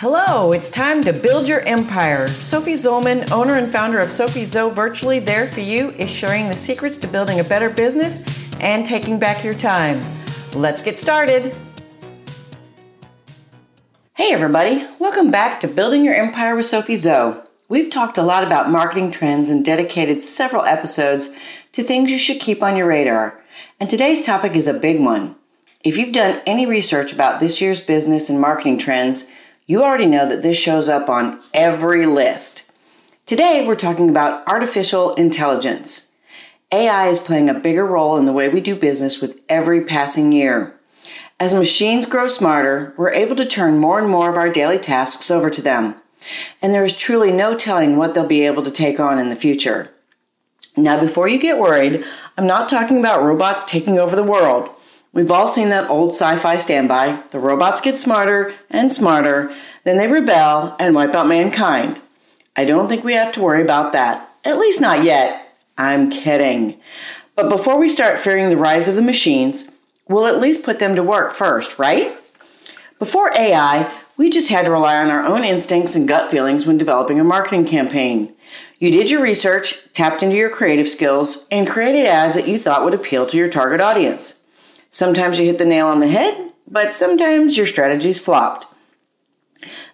Hello, it's time to build your empire. Sophie Zollman, owner and founder of Sophie Zo Virtually There For You, is sharing the secrets to building a better business and taking back your time. Let's get started. Hey, everybody, welcome back to Building Your Empire with Sophie Zo. We've talked a lot about marketing trends and dedicated several episodes to things you should keep on your radar. And today's topic is a big one. If you've done any research about this year's business and marketing trends, you already know that this shows up on every list. Today, we're talking about artificial intelligence. AI is playing a bigger role in the way we do business with every passing year. As machines grow smarter, we're able to turn more and more of our daily tasks over to them. And there is truly no telling what they'll be able to take on in the future. Now, before you get worried, I'm not talking about robots taking over the world. We've all seen that old sci fi standby. The robots get smarter and smarter, then they rebel and wipe out mankind. I don't think we have to worry about that. At least not yet. I'm kidding. But before we start fearing the rise of the machines, we'll at least put them to work first, right? Before AI, we just had to rely on our own instincts and gut feelings when developing a marketing campaign. You did your research, tapped into your creative skills, and created ads that you thought would appeal to your target audience. Sometimes you hit the nail on the head, but sometimes your strategies flopped.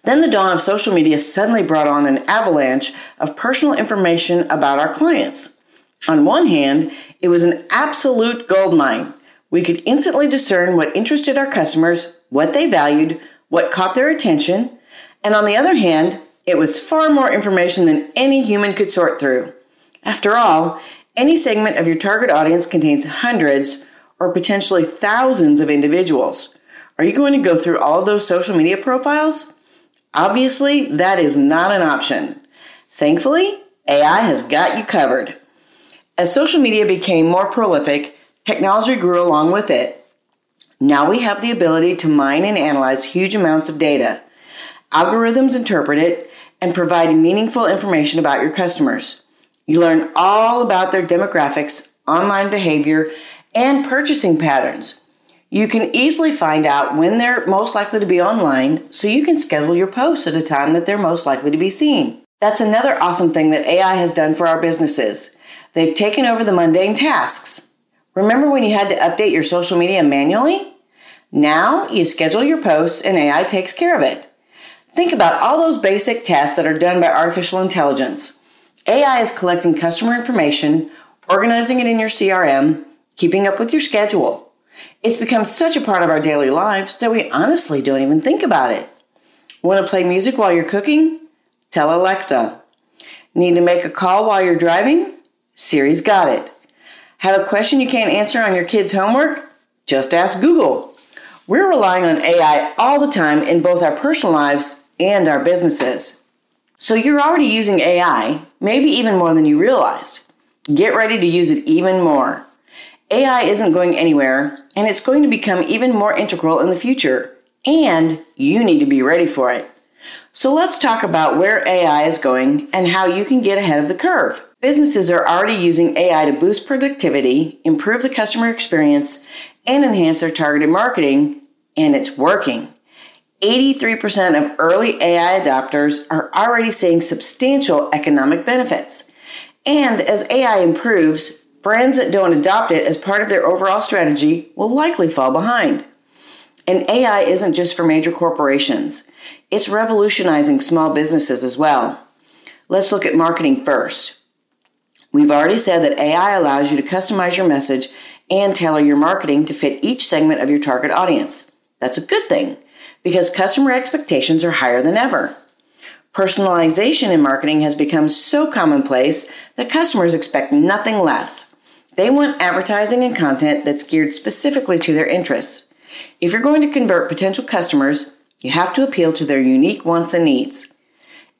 Then the dawn of social media suddenly brought on an avalanche of personal information about our clients. On one hand, it was an absolute goldmine. We could instantly discern what interested our customers, what they valued, what caught their attention, and on the other hand, it was far more information than any human could sort through. After all, any segment of your target audience contains hundreds or potentially thousands of individuals. Are you going to go through all those social media profiles? Obviously, that is not an option. Thankfully, AI has got you covered. As social media became more prolific, technology grew along with it. Now we have the ability to mine and analyze huge amounts of data. Algorithms interpret it and provide meaningful information about your customers. You learn all about their demographics, online behavior, and purchasing patterns. You can easily find out when they're most likely to be online so you can schedule your posts at a time that they're most likely to be seen. That's another awesome thing that AI has done for our businesses. They've taken over the mundane tasks. Remember when you had to update your social media manually? Now you schedule your posts and AI takes care of it. Think about all those basic tasks that are done by artificial intelligence. AI is collecting customer information, organizing it in your CRM, keeping up with your schedule. It's become such a part of our daily lives that we honestly don't even think about it. Want to play music while you're cooking? Tell Alexa. Need to make a call while you're driving? Siri's got it. Have a question you can't answer on your kids' homework? Just ask Google. We're relying on AI all the time in both our personal lives and our businesses. So you're already using AI, maybe even more than you realized. Get ready to use it even more. AI isn't going anywhere, and it's going to become even more integral in the future, and you need to be ready for it. So let's talk about where AI is going and how you can get ahead of the curve. Businesses are already using AI to boost productivity, improve the customer experience, and enhance their targeted marketing, and it's working. 83% of early AI adopters are already seeing substantial economic benefits. And as AI improves, brands that don't adopt it as part of their overall strategy will likely fall behind. And AI isn't just for major corporations, it's revolutionizing small businesses as well. Let's look at marketing first. We've already said that AI allows you to customize your message and tailor your marketing to fit each segment of your target audience. That's a good thing because customer expectations are higher than ever. Personalization in marketing has become so commonplace that customers expect nothing less. They want advertising and content that's geared specifically to their interests. If you're going to convert potential customers, you have to appeal to their unique wants and needs.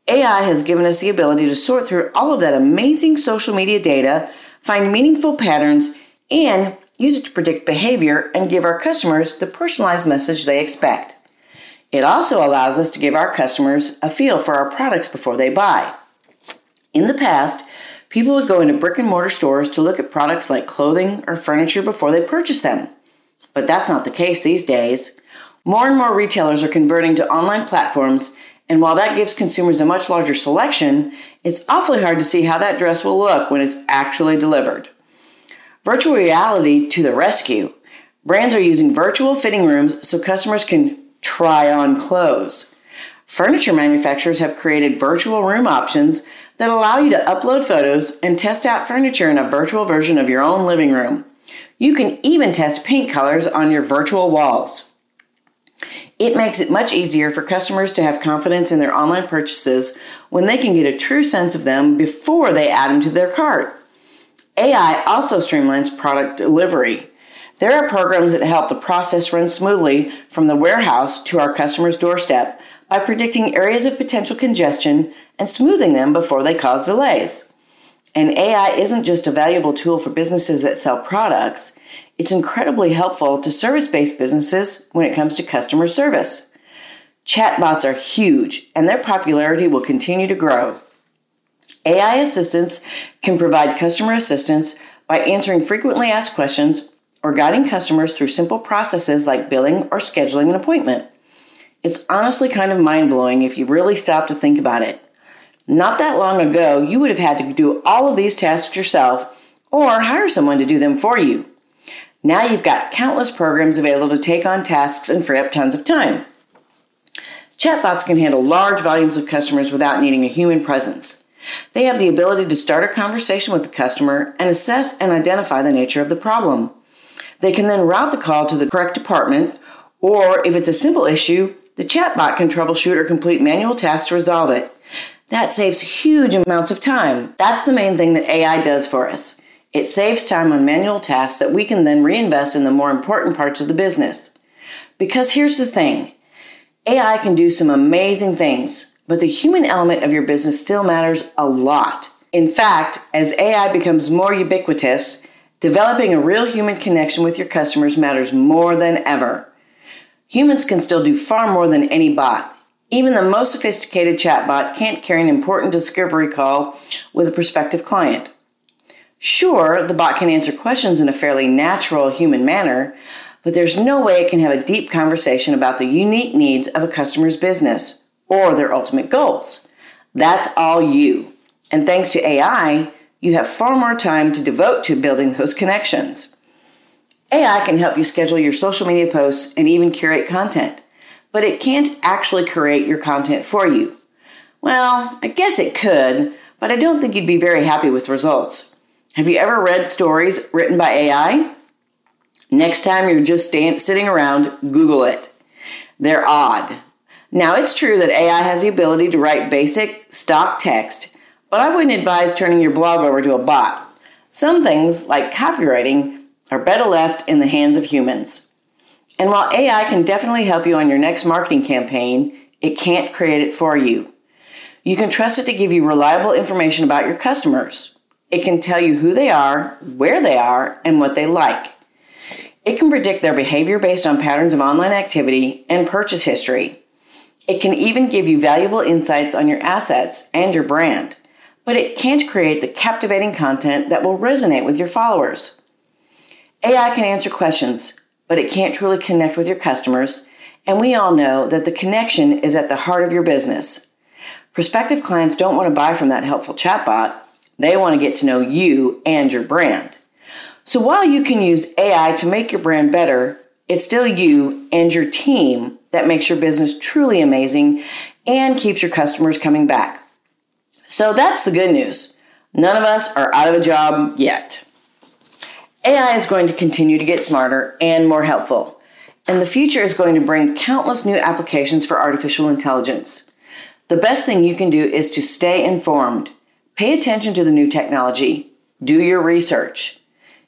AI has given us the ability to sort through all of that amazing social media data, find meaningful patterns, and use it to predict behavior and give our customers the personalized message they expect. It also allows us to give our customers a feel for our products before they buy. In the past, People would go into brick and mortar stores to look at products like clothing or furniture before they purchase them. But that's not the case these days. More and more retailers are converting to online platforms, And while that gives consumers a much larger selection, it's awfully hard to see how that dress will look when it's actually delivered. Virtual reality to the rescue. Brands are using virtual fitting rooms so customers can try on clothes. Furniture manufacturers have created virtual room options that allow you to upload photos and test out furniture in a virtual version of your own living room. You can even test paint colors on your virtual walls. It makes it much easier for customers to have confidence in their online purchases when they can get a true sense of them before they add them to their cart. AI also streamlines product delivery. There are programs that help the process run smoothly from the warehouse to our customer's doorstep by predicting areas of potential congestion and smoothing them before they cause delays. And AI isn't just a valuable tool for businesses that sell products, it's incredibly helpful to service based businesses when it comes to customer service. Chatbots are huge, and their popularity will continue to grow. AI assistants can provide customer assistance by answering frequently asked questions or guiding customers through simple processes like billing or scheduling an appointment. It's honestly kind of mind blowing if you really stop to think about it. Not that long ago, you would have had to do all of these tasks yourself or hire someone to do them for you. Now you've got countless programs available to take on tasks and free up tons of time. Chatbots can handle large volumes of customers without needing a human presence. They have the ability to start a conversation with the customer and assess and identify the nature of the problem. They can then route the call to the correct department, or if it's a simple issue, the chatbot can troubleshoot or complete manual tasks to resolve it. That saves huge amounts of time. That's the main thing that AI does for us. It saves time on manual tasks that we can then reinvest in the more important parts of the business. Because here's the thing AI can do some amazing things, but the human element of your business still matters a lot. In fact, as AI becomes more ubiquitous, developing a real human connection with your customers matters more than ever. Humans can still do far more than any bot. Even the most sophisticated chatbot can't carry an important discovery call with a prospective client. Sure, the bot can answer questions in a fairly natural human manner, but there's no way it can have a deep conversation about the unique needs of a customer's business or their ultimate goals. That's all you. And thanks to AI, you have far more time to devote to building those connections. AI can help you schedule your social media posts and even curate content but it can't actually create your content for you. Well, I guess it could, but I don't think you'd be very happy with results. Have you ever read stories written by AI? Next time you're just stand, sitting around, Google it. They're odd. Now, it's true that AI has the ability to write basic, stock text, but I wouldn't advise turning your blog over to a bot. Some things, like copywriting, are better left in the hands of humans. And while AI can definitely help you on your next marketing campaign, it can't create it for you. You can trust it to give you reliable information about your customers. It can tell you who they are, where they are, and what they like. It can predict their behavior based on patterns of online activity and purchase history. It can even give you valuable insights on your assets and your brand, but it can't create the captivating content that will resonate with your followers. AI can answer questions, but it can't truly connect with your customers. And we all know that the connection is at the heart of your business. Prospective clients don't want to buy from that helpful chatbot, they want to get to know you and your brand. So while you can use AI to make your brand better, it's still you and your team that makes your business truly amazing and keeps your customers coming back. So that's the good news. None of us are out of a job yet. AI is going to continue to get smarter and more helpful, and the future is going to bring countless new applications for artificial intelligence. The best thing you can do is to stay informed. Pay attention to the new technology. Do your research.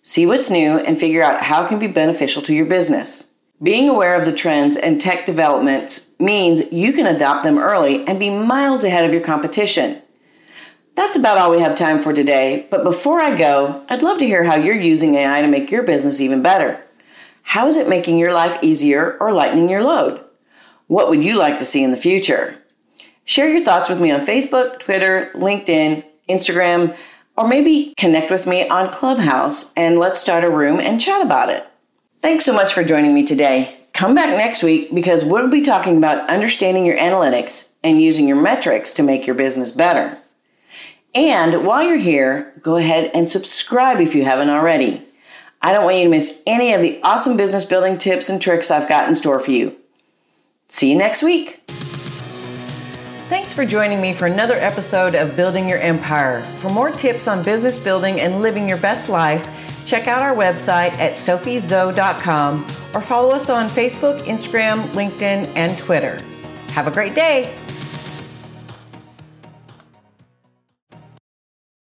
See what's new and figure out how it can be beneficial to your business. Being aware of the trends and tech developments means you can adopt them early and be miles ahead of your competition. That's about all we have time for today, but before I go, I'd love to hear how you're using AI to make your business even better. How is it making your life easier or lightening your load? What would you like to see in the future? Share your thoughts with me on Facebook, Twitter, LinkedIn, Instagram, or maybe connect with me on Clubhouse and let's start a room and chat about it. Thanks so much for joining me today. Come back next week because we'll be talking about understanding your analytics and using your metrics to make your business better. And while you're here, go ahead and subscribe if you haven't already. I don't want you to miss any of the awesome business building tips and tricks I've got in store for you. See you next week. Thanks for joining me for another episode of Building Your Empire. For more tips on business building and living your best life, check out our website at sophiezo.com or follow us on Facebook, Instagram, LinkedIn, and Twitter. Have a great day.